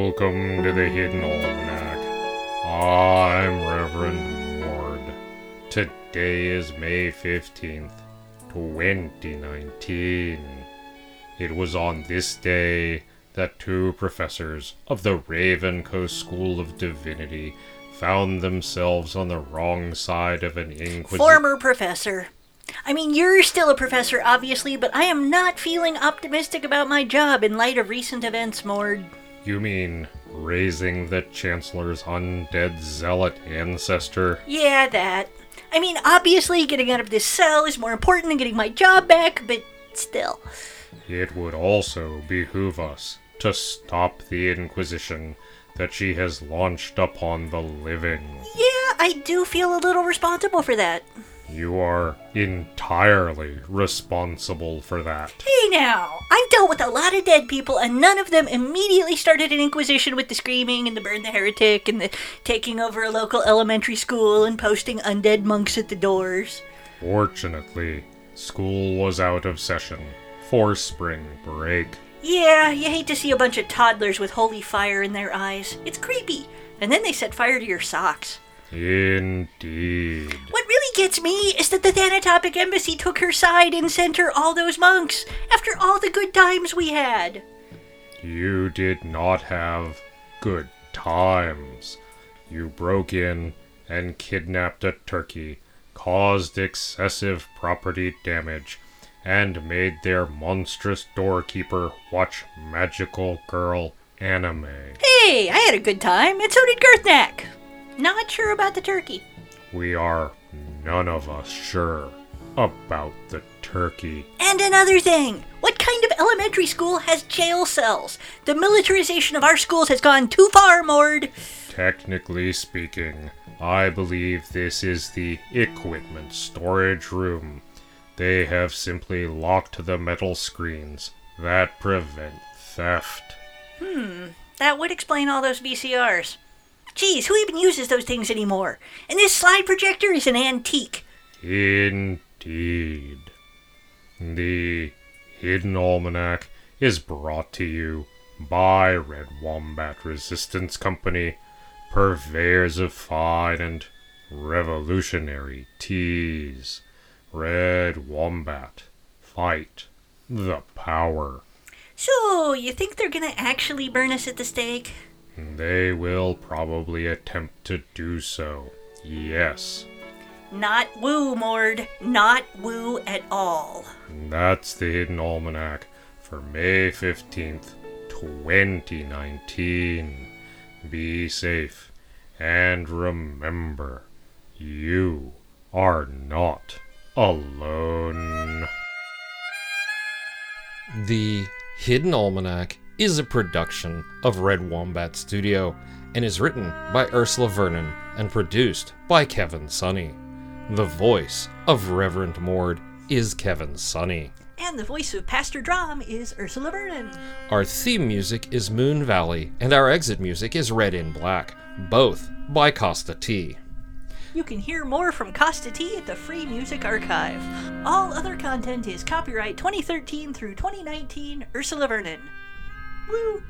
Welcome to the Hidden Almanac. I'm Reverend Mord. Today is May 15th, 2019. It was on this day that two professors of the Ravencoast School of Divinity found themselves on the wrong side of an inquisition. Former professor. I mean, you're still a professor, obviously, but I am not feeling optimistic about my job in light of recent events, Mord. You mean raising the Chancellor's undead zealot ancestor? Yeah, that. I mean, obviously, getting out of this cell is more important than getting my job back, but still. It would also behoove us to stop the Inquisition that she has launched upon the living. Yeah, I do feel a little responsible for that. You are entirely responsible for that. Hey now, I've dealt with a lot of dead people, and none of them immediately started an inquisition with the screaming and the burn the heretic and the taking over a local elementary school and posting undead monks at the doors. Fortunately, school was out of session for spring break. Yeah, you hate to see a bunch of toddlers with holy fire in their eyes. It's creepy. And then they set fire to your socks. Indeed. What gets me is that the Thanatopic Embassy took her side and sent her all those monks after all the good times we had. You did not have good times. You broke in and kidnapped a turkey, caused excessive property damage, and made their monstrous doorkeeper watch Magical Girl anime. Hey, I had a good time, and so did Girthnak. Not sure about the turkey. We are none of us sure about the turkey. And another thing what kind of elementary school has jail cells? The militarization of our schools has gone too far, Mord. Technically speaking, I believe this is the equipment storage room. They have simply locked the metal screens that prevent theft. Hmm, that would explain all those VCRs. Geez, who even uses those things anymore? And this slide projector is an antique. Indeed. The Hidden Almanac is brought to you by Red Wombat Resistance Company, purveyors of fine and revolutionary teas. Red Wombat, fight the power. So, you think they're gonna actually burn us at the stake? They will probably attempt to do so. Yes. Not woo, Mord. Not woo at all. That's the Hidden Almanac for May 15th, 2019. Be safe and remember, you are not alone. The Hidden Almanac is a production of Red Wombat Studio and is written by Ursula Vernon and produced by Kevin Sonney. The voice of Reverend Mord is Kevin Sonney. And the voice of Pastor Drum is Ursula Vernon. Our theme music is Moon Valley, and our exit music is Red in Black, both by Kosta T. You can hear more from Kosta T at the Free Music Archive. All other content is copyright 2013 through 2019 Ursula Vernon. Woo!